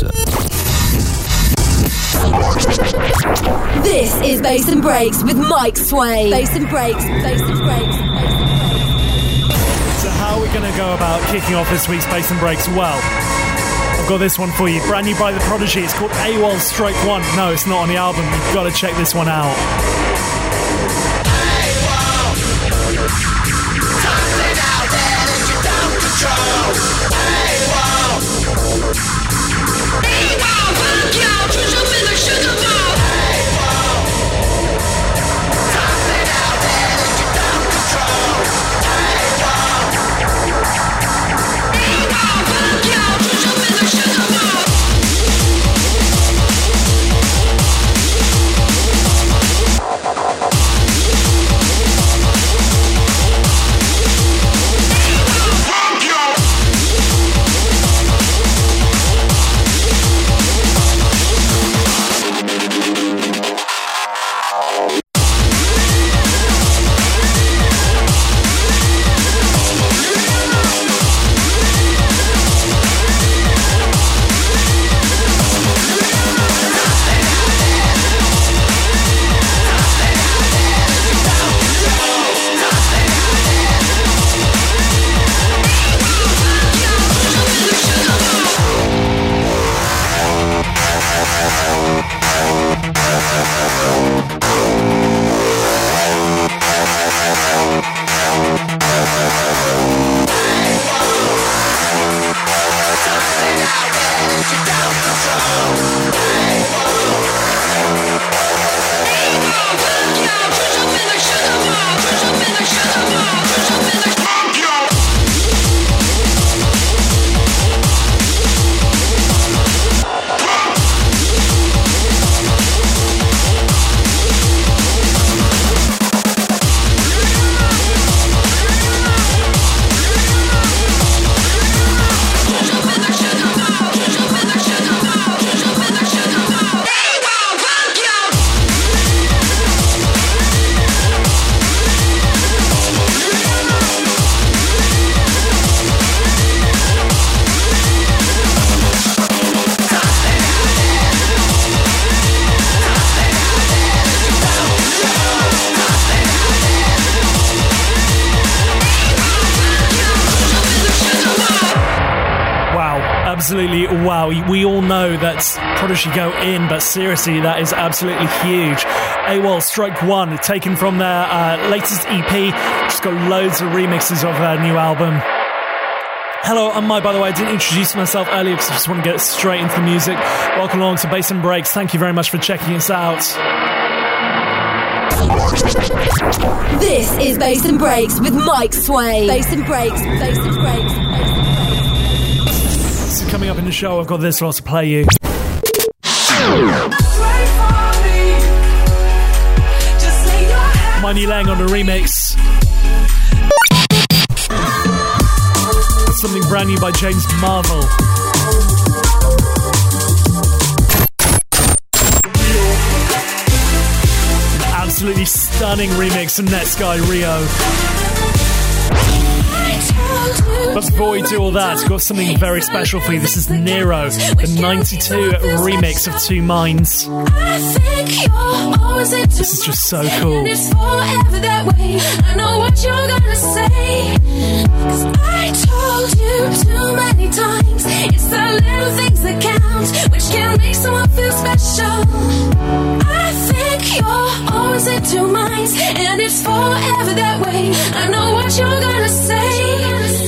Producer. This is Bass and Breaks with Mike Sway. Bass and Breaks, Bass and Breaks. So, how are we going to go about kicking off this week's Bass and Breaks? Well, I've got this one for you. Brand new by The Prodigy. It's called AWOL Strike One. No, it's not on the album. You've got to check this one out. Prodigy go in, but seriously, that is absolutely huge. AWOL Strike One, taken from their uh, latest EP, just got loads of remixes of their new album. Hello, I'm Mike, by the way. I didn't introduce myself earlier because I just want to get straight into the music. Welcome along to Bass and Breaks. Thank you very much for checking us out. This is Bass and Breaks with Mike Sway. Bass and Breaks, Bass and Breaks. So coming up in the show, I've got this lot to play you. My Nu Leng on the remix. Something brand new by James Marvel. absolutely stunning remix from Netsky Rio. But before we do all that, I've got something very special for you. This is Nero, the 92 remix of Two Minds. This is just so cool. I know what you're gonna say. I told you too many times. It's the little things that count, which can make someone feel special. I think you're always in two minds, and it's forever that way. I know what you're gonna say.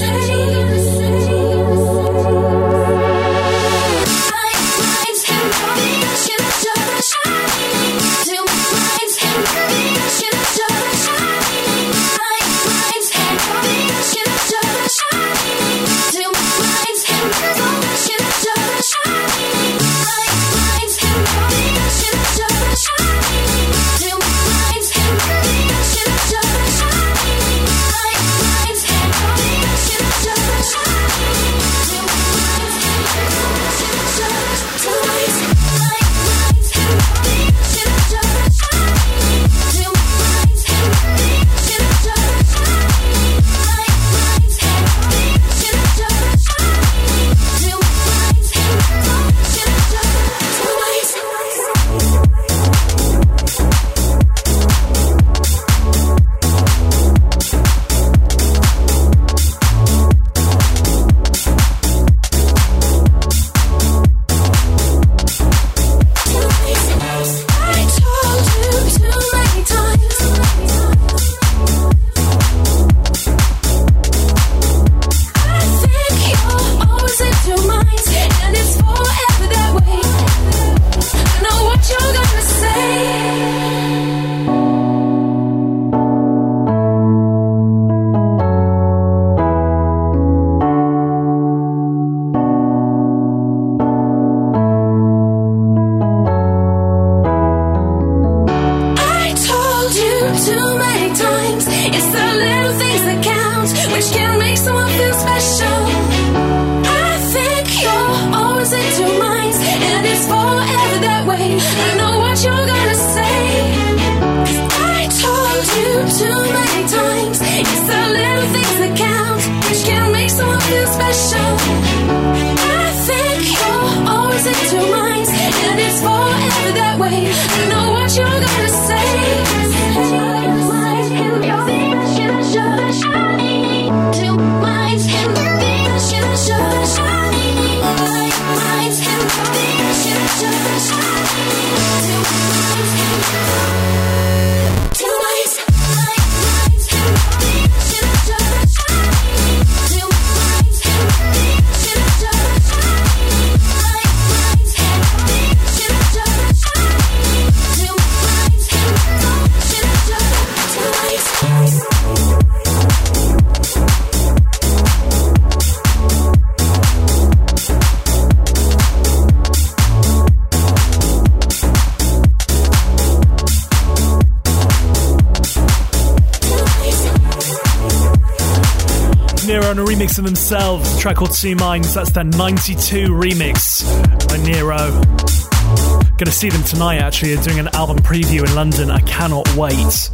Themselves, track called Two Minds. That's their 92 remix by Nero. Uh, gonna see them tonight actually, they're doing an album preview in London. I cannot wait.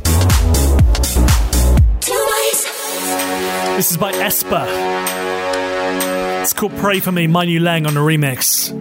This is by Espa. It's called Pray For Me, My Nu Leng on a remix.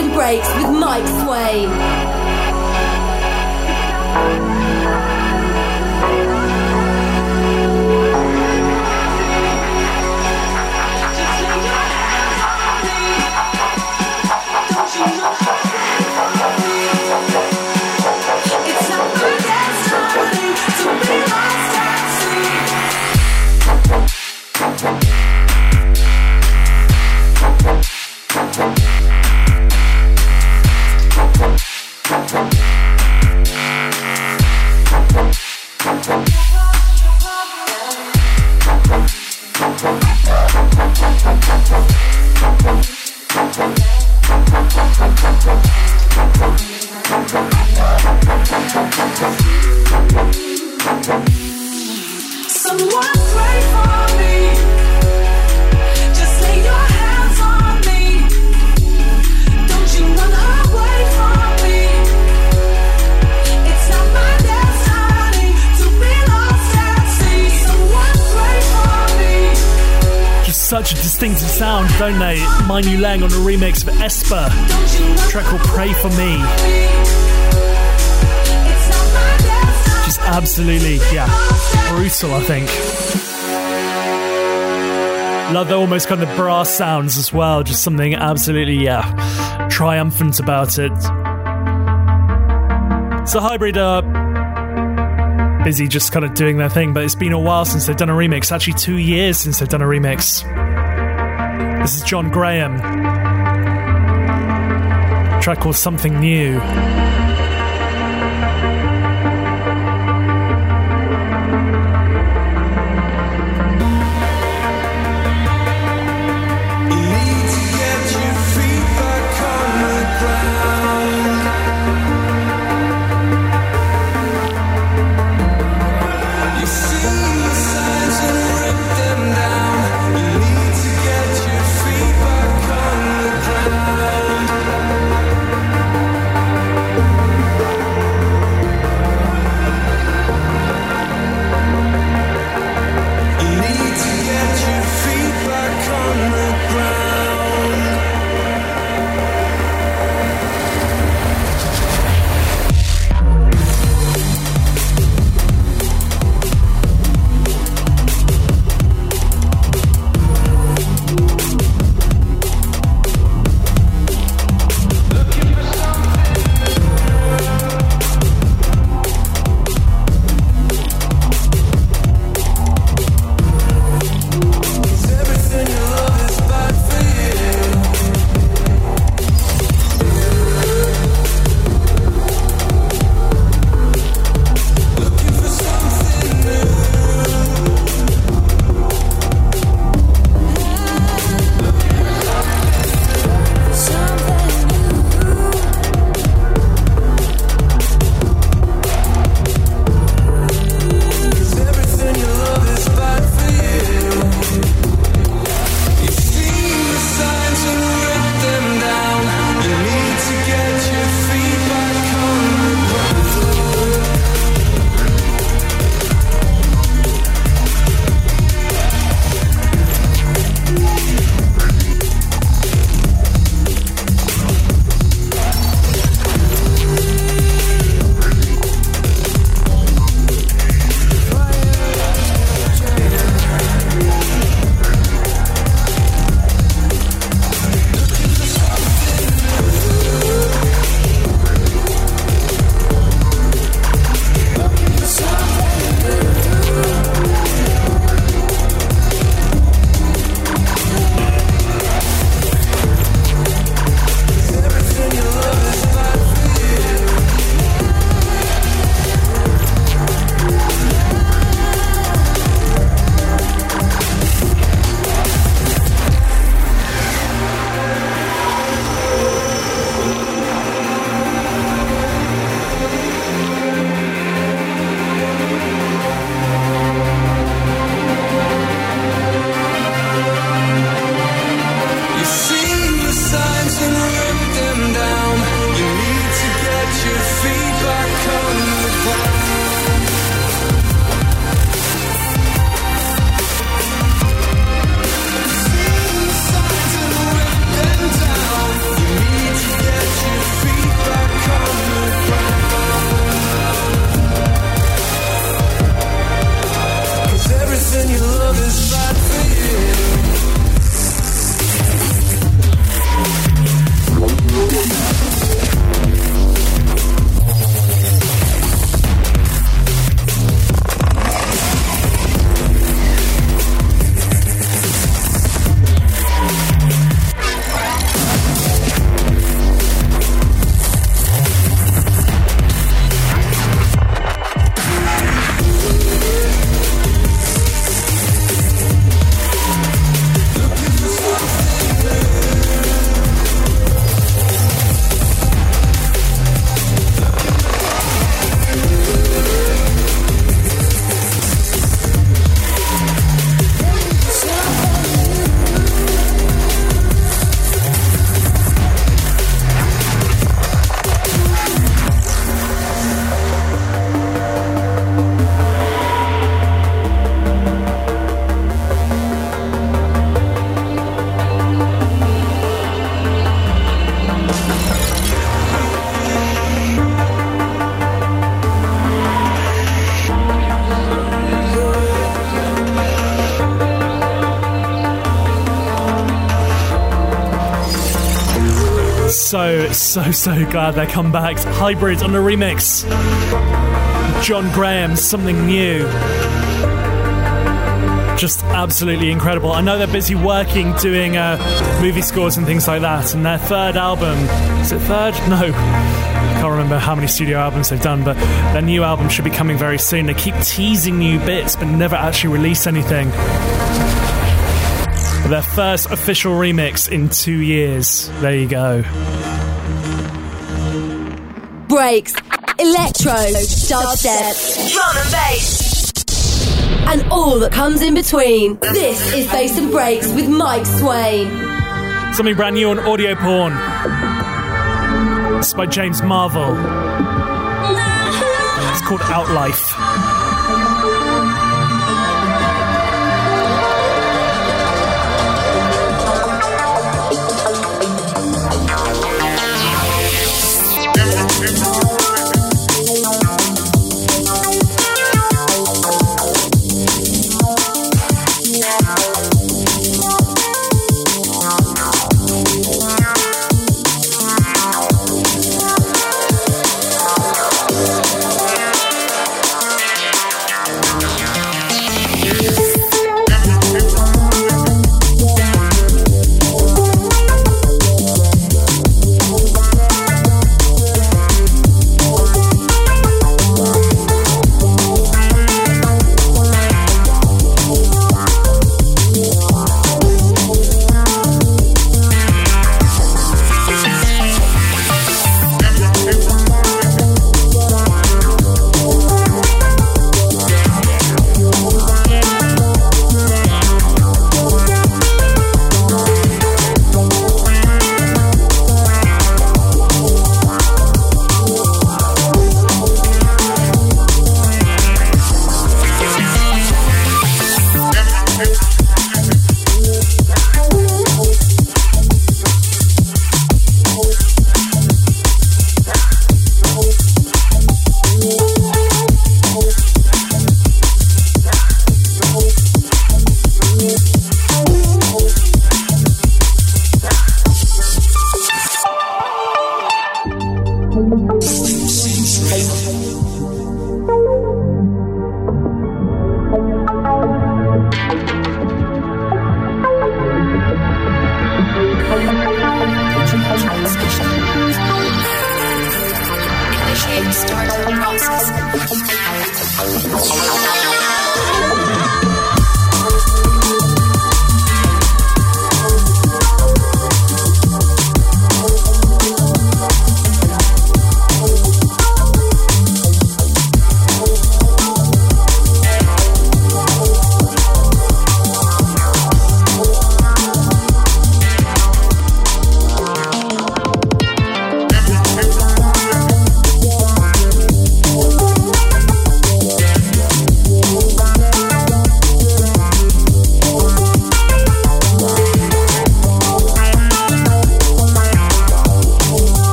and breaks with Mike Swain. Nu Leng on a remix of Espa, track called Pray For Me. Just absolutely, yeah, brutal, I think. Love the almost kind of brass sounds as well, just something absolutely, yeah, triumphant about it. So Hybrid are busy just kind of doing their thing, but it's been a while since they've done a remix. Actually, two years since they've done a remix. This is John Graham. Track called Something New. So, so, glad they come back. Hybrid on the remix. John Graham, something new. Just absolutely incredible. I know they're busy working, doing uh, movie scores and things like that. And their third album, is it third? No. Can't remember how many studio albums they've done, but their new album should be coming very soon. They keep teasing new bits, but never actually release anything. Their first official remix in two years. There you go. Breaks, electro, dubstep, drum and bass, and all that comes in between. This is Bass and Breaks with Mike Swain. Something brand new on Audio Porn. It's by James Marvel. It's called Outlife.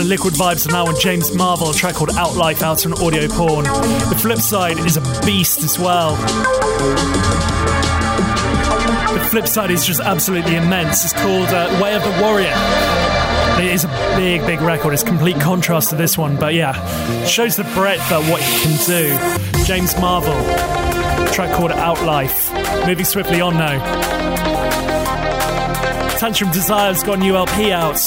Kind of liquid vibes are now on James Marvel, a track called Outlife out on Audio Porn. The flip side is a beast as well. The flip side is just absolutely immense. It's called uh, Way of the Warrior. It is a big, big record. It's complete contrast to this one, but yeah, shows the breadth of what he can do. James Marvel, track called Outlife. Moving swiftly on now. Tantrum Desire's got a new LP out.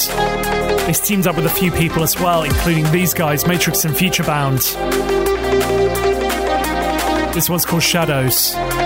It's teamed up with a few people as well, including these guys, Matrix and Futurebound. This one's called Shadows. shadows,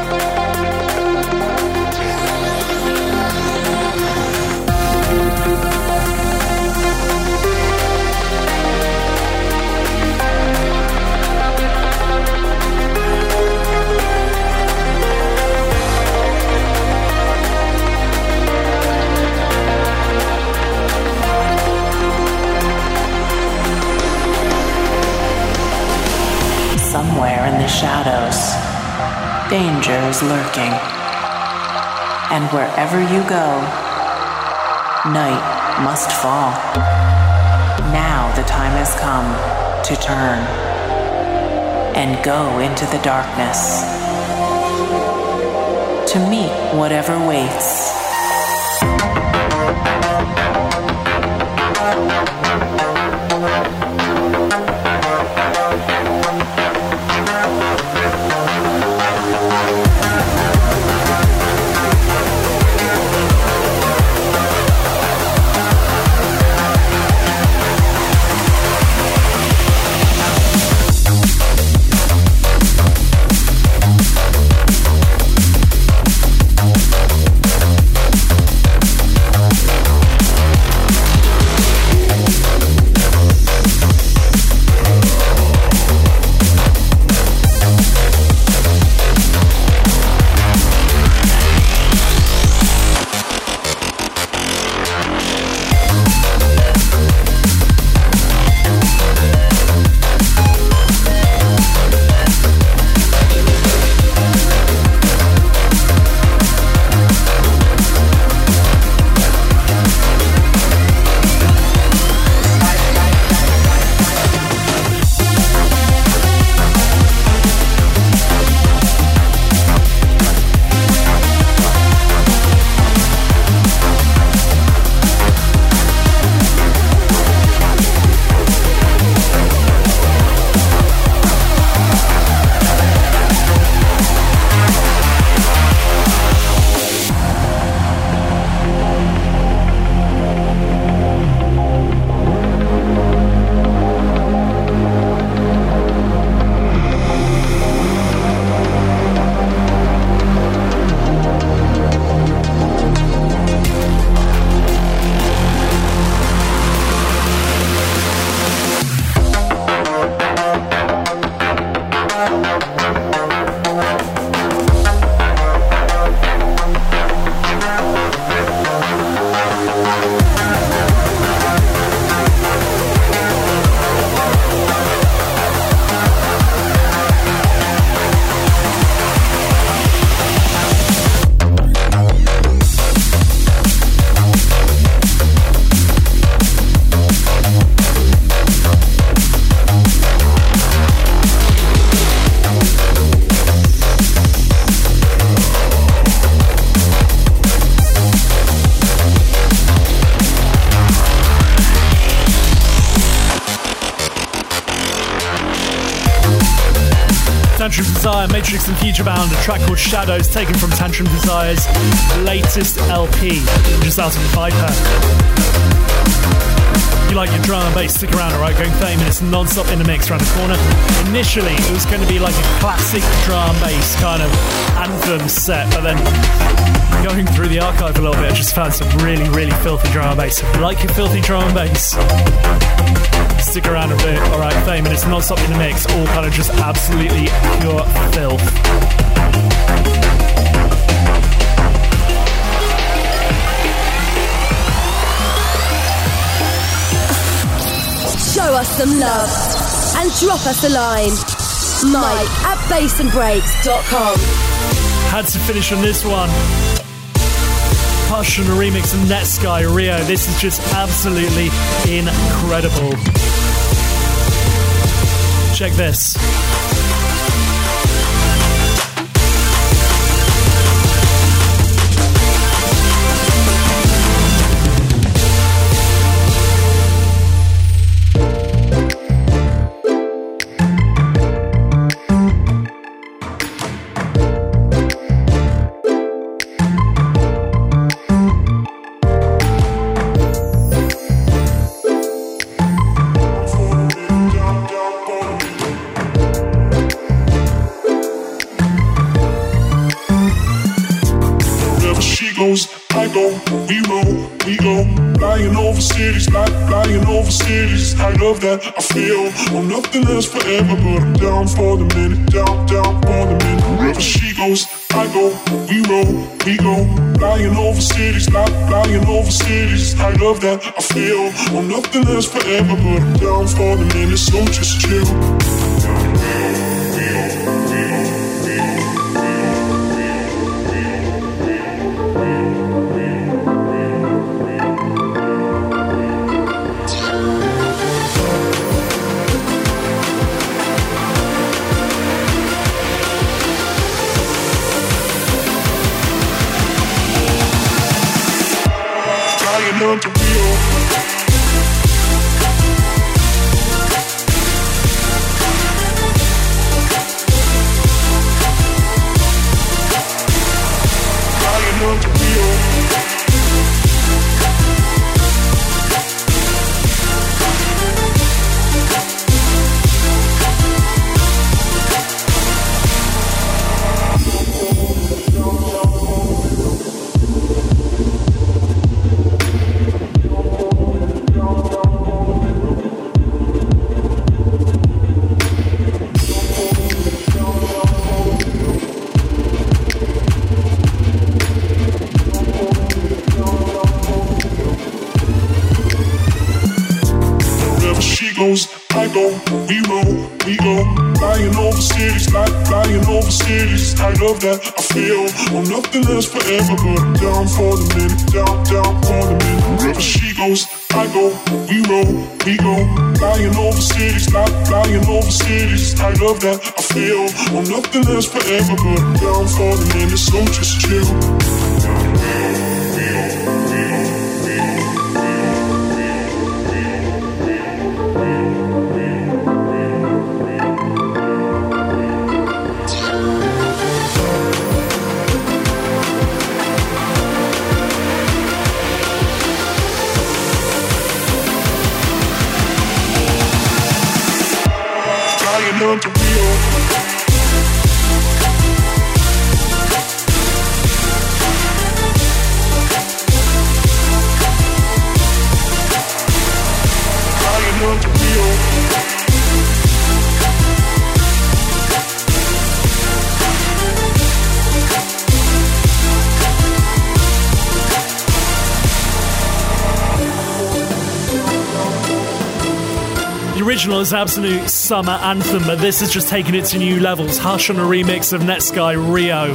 danger is lurking. And wherever you go, night must fall. Now the time has come to turn and go into the darkness to meet whatever waits. And Futurebound, a track called Shadows, taken from Tantrum Desire's latest LP, just out of the Viper. You like your drum and bass, stick around, alright? Going 30 minutes non-stop in the mix around the corner. Initially, it was going to be like a classic drum bass kind of anthem set, but then going through the archive a little bit, I just found some really, really filthy drum and bass. Like your filthy drum and bass, Stick around a bit. All right, Fame, and it's not something in the mix. All kind of just absolutely pure filth. Show us some love and drop us a line. Mike at bassandbreaks.com. Had to finish on this one. Passion remix of Netsky Rio. This is just absolutely incredible. Check this. Down for the minute, down, down for the minute. Wherever she goes, I go, we roll, we go. Flying over cities, like flying over cities. I love that I feel. Oh, nothing lasts forever, but I'm down for the minute, so just chill. Nothing lasts forever, but I'm for the minute, so just chill. Is absolute summer anthem, but this is just taking it to new levels. Hush on a remix of Netsky Rio.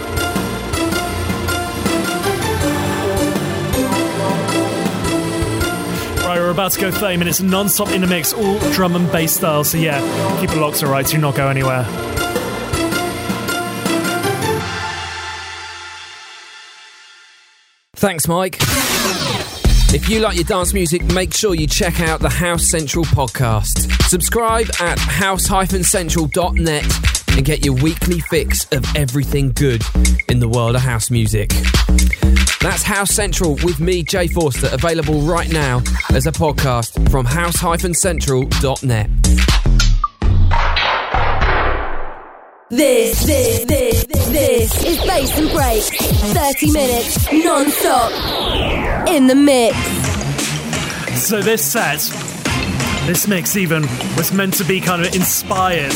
Right, we're about to go 30 minutes non-stop in the mix, all drum and bass style. So yeah, keep it locked, alright. Do not go anywhere. Thanks, Mike. If you like your dance music, make sure you check out the House Central podcast. Subscribe at house-central.net and get your weekly fix of everything good in the world of house music. That's House Central with me, Jay Forster, available right now as a podcast from house-central.net. This, this, this, this is Bass and Break. 30 minutes non-stop in the mix. So this set this mix even was meant to be kind of inspired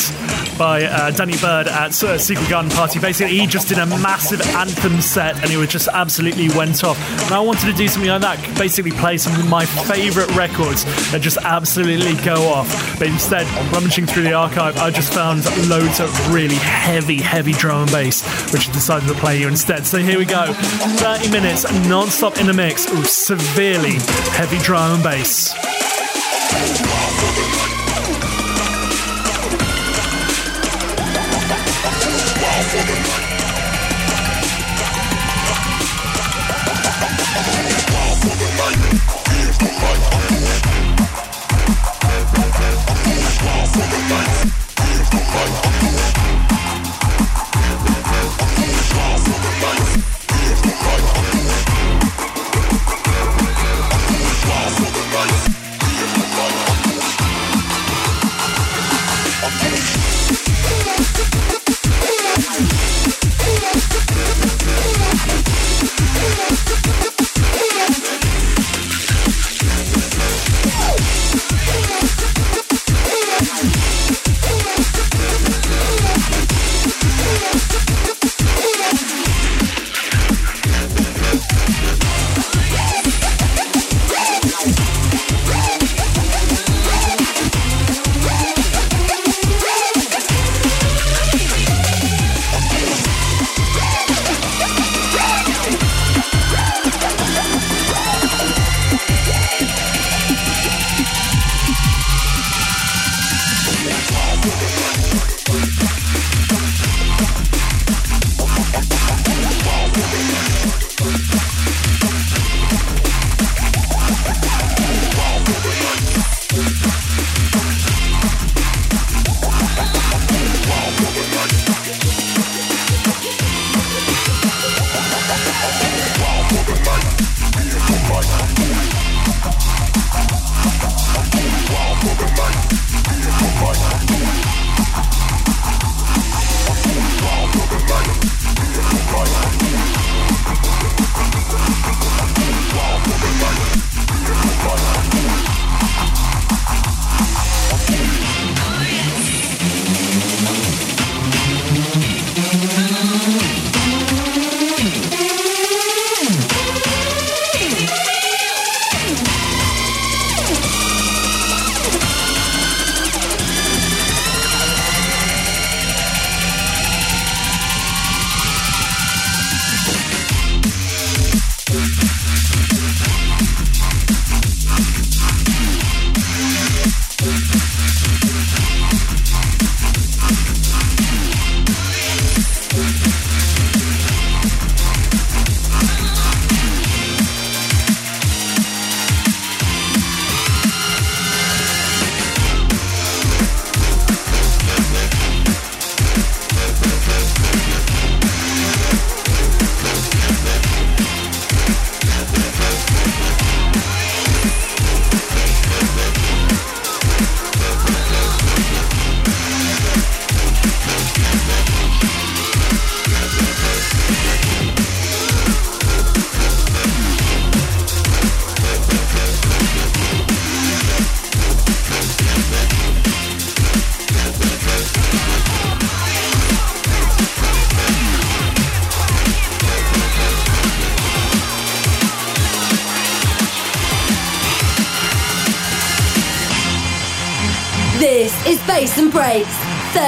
by uh, Danny Byrd at uh, Secret Garden Party. Basically, he just did a massive anthem set and it just absolutely went off. And I wanted to do something like that, basically play some of my favourite records that just absolutely go off. But instead, rummaging through the archive, I just found loads of really heavy, heavy drum and bass, which I decided to play you instead. So here we go 30 minutes non stop in the mix of severely heavy drum and bass. This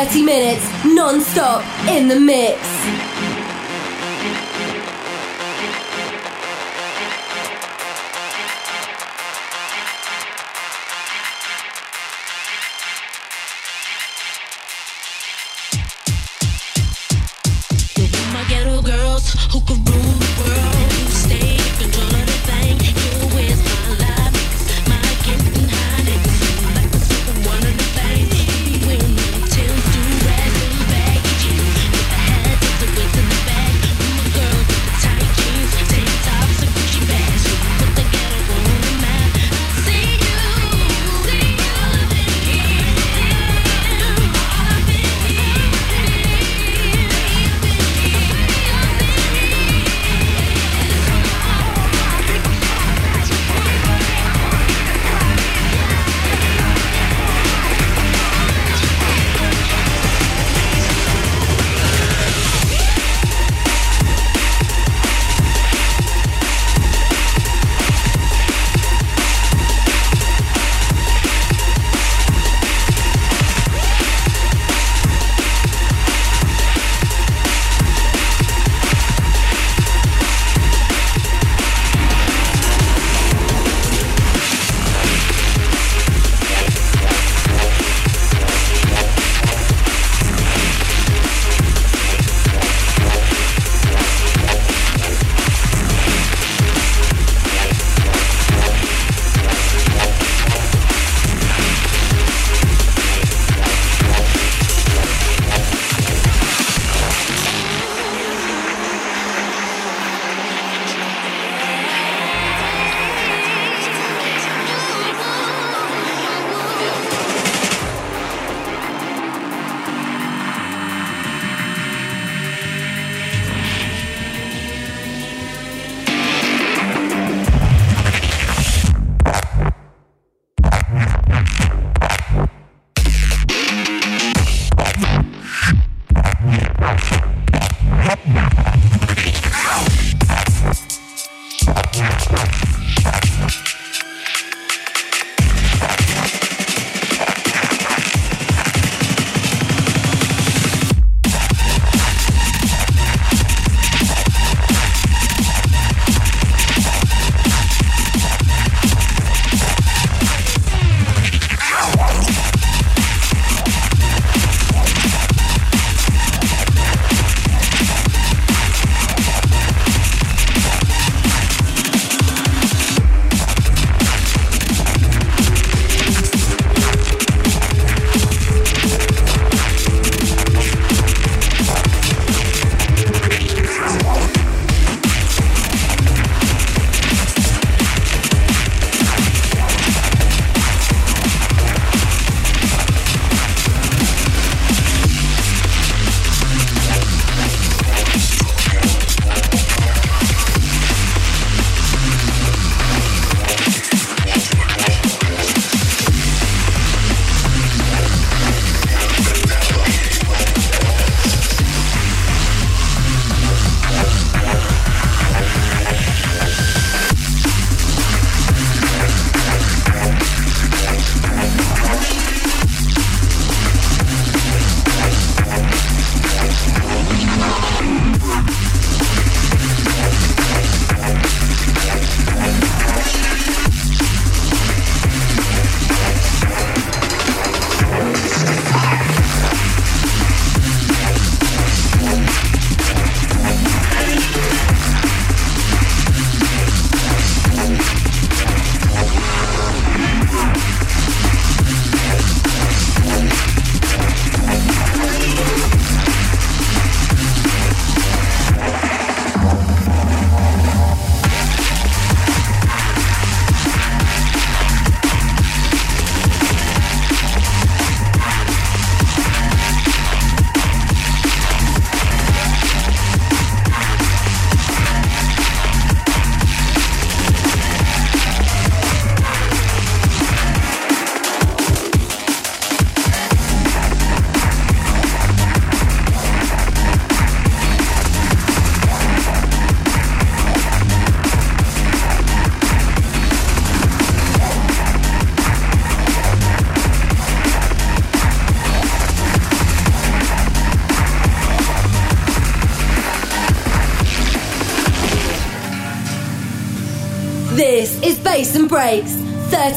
30 minutes non-stop in the mix.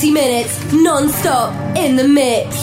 30 minutes non stop in the mix.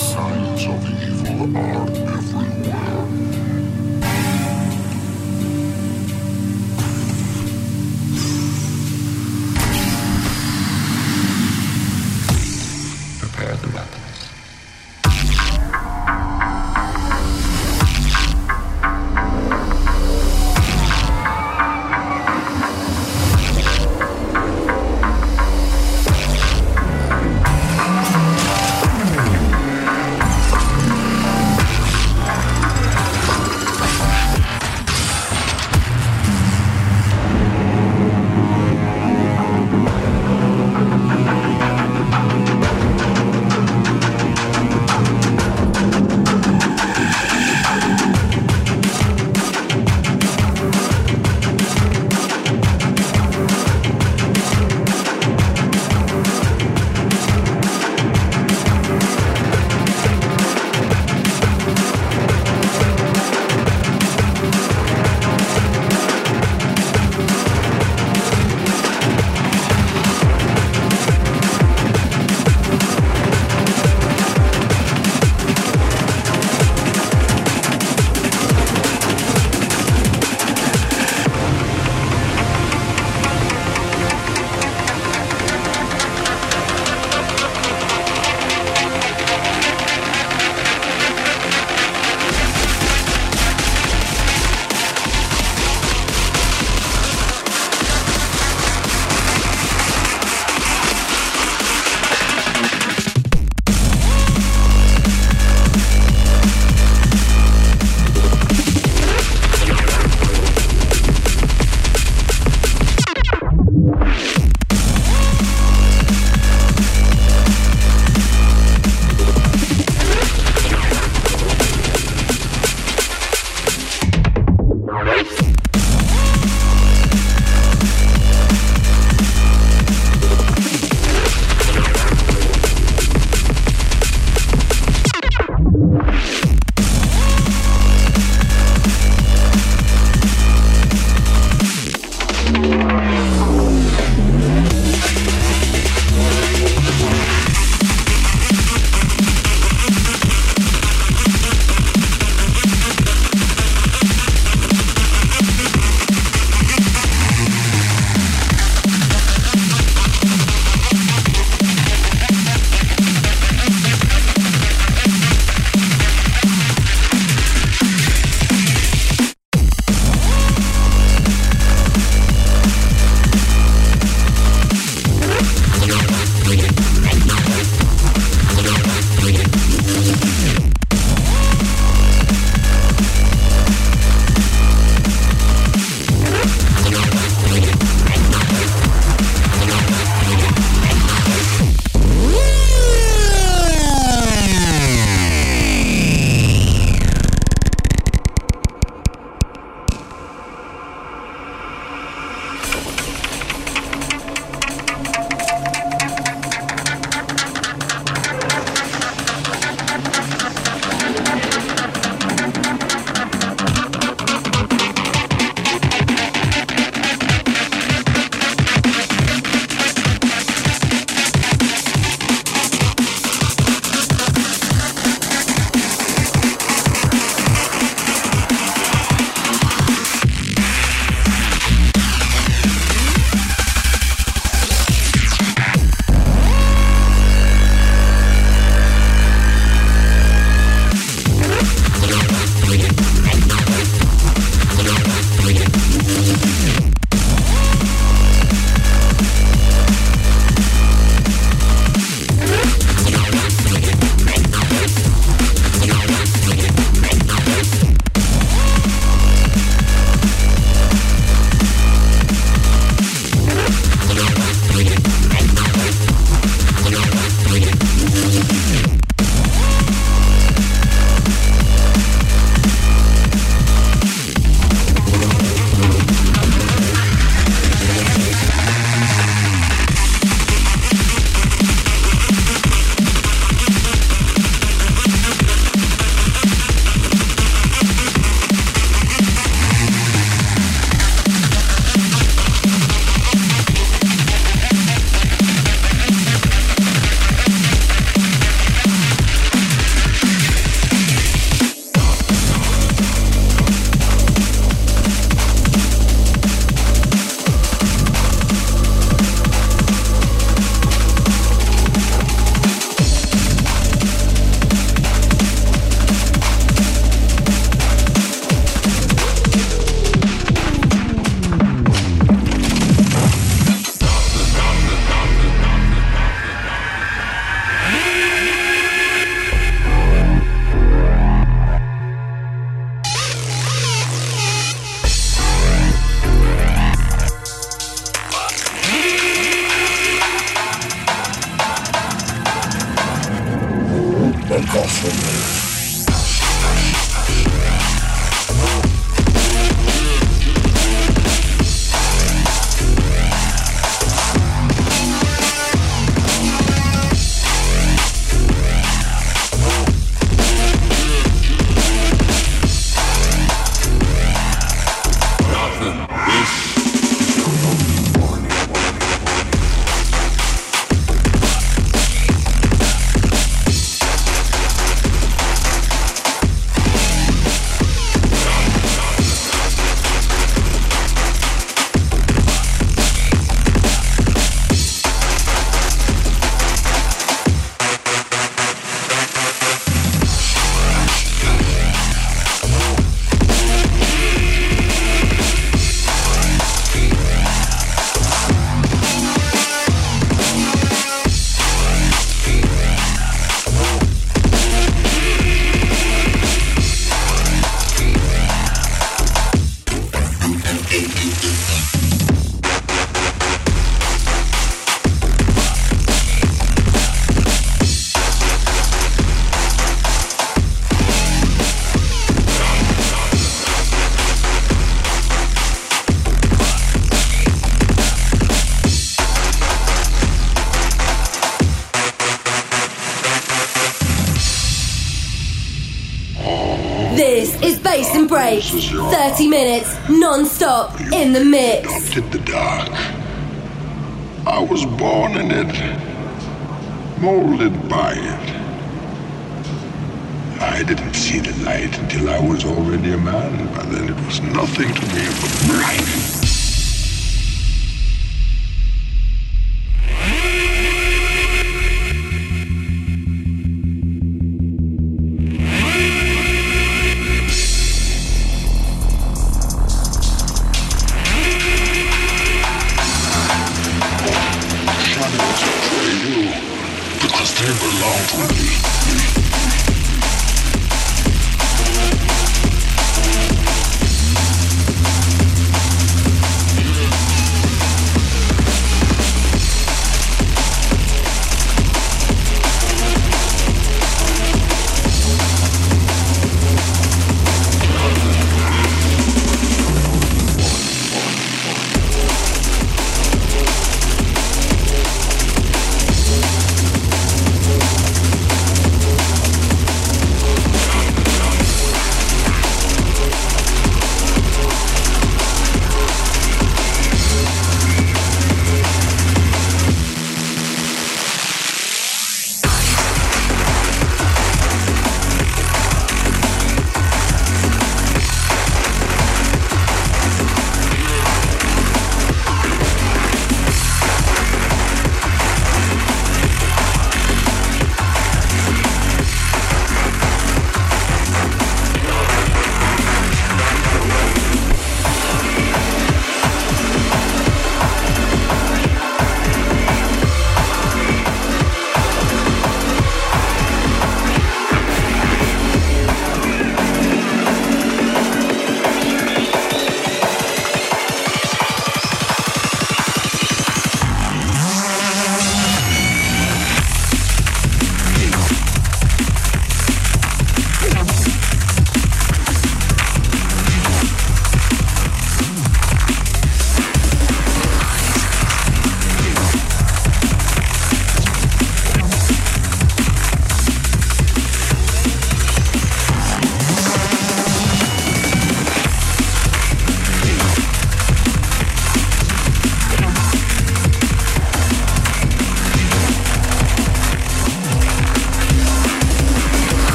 30 minutes non-stop in the mix. Adopted the dark. I was born in it, molded by it. I didn't see the light until I was already a man. but then it was nothing to me but life.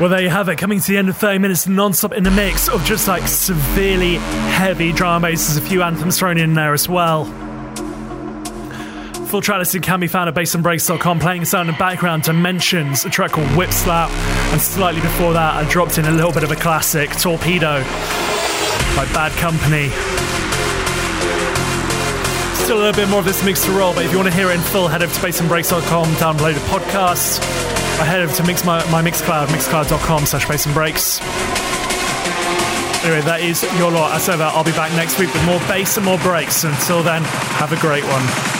Well, there you have it. Coming to the end of 30 minutes non-stop in the mix of just like severely heavy drum and bass. There's a few anthems thrown in there as well. Full track listing can be found at bassandbreaks.com. Playing sound in the background, Dimensions, a track called Whip Slap. And slightly before that, I dropped in a little bit of a classic, Torpedo, by Bad Company. Still a little bit more of this mix to roll, but if you want to hear it in full, head over to bassandbreaks.com, download the podcast. Head over to mix my, my Mixcloud, mixcloud.com slash bass and breaks. Anyway, that is your lot. As ever, I'll be back next week with more bass and more breaks. Until then, have a great one.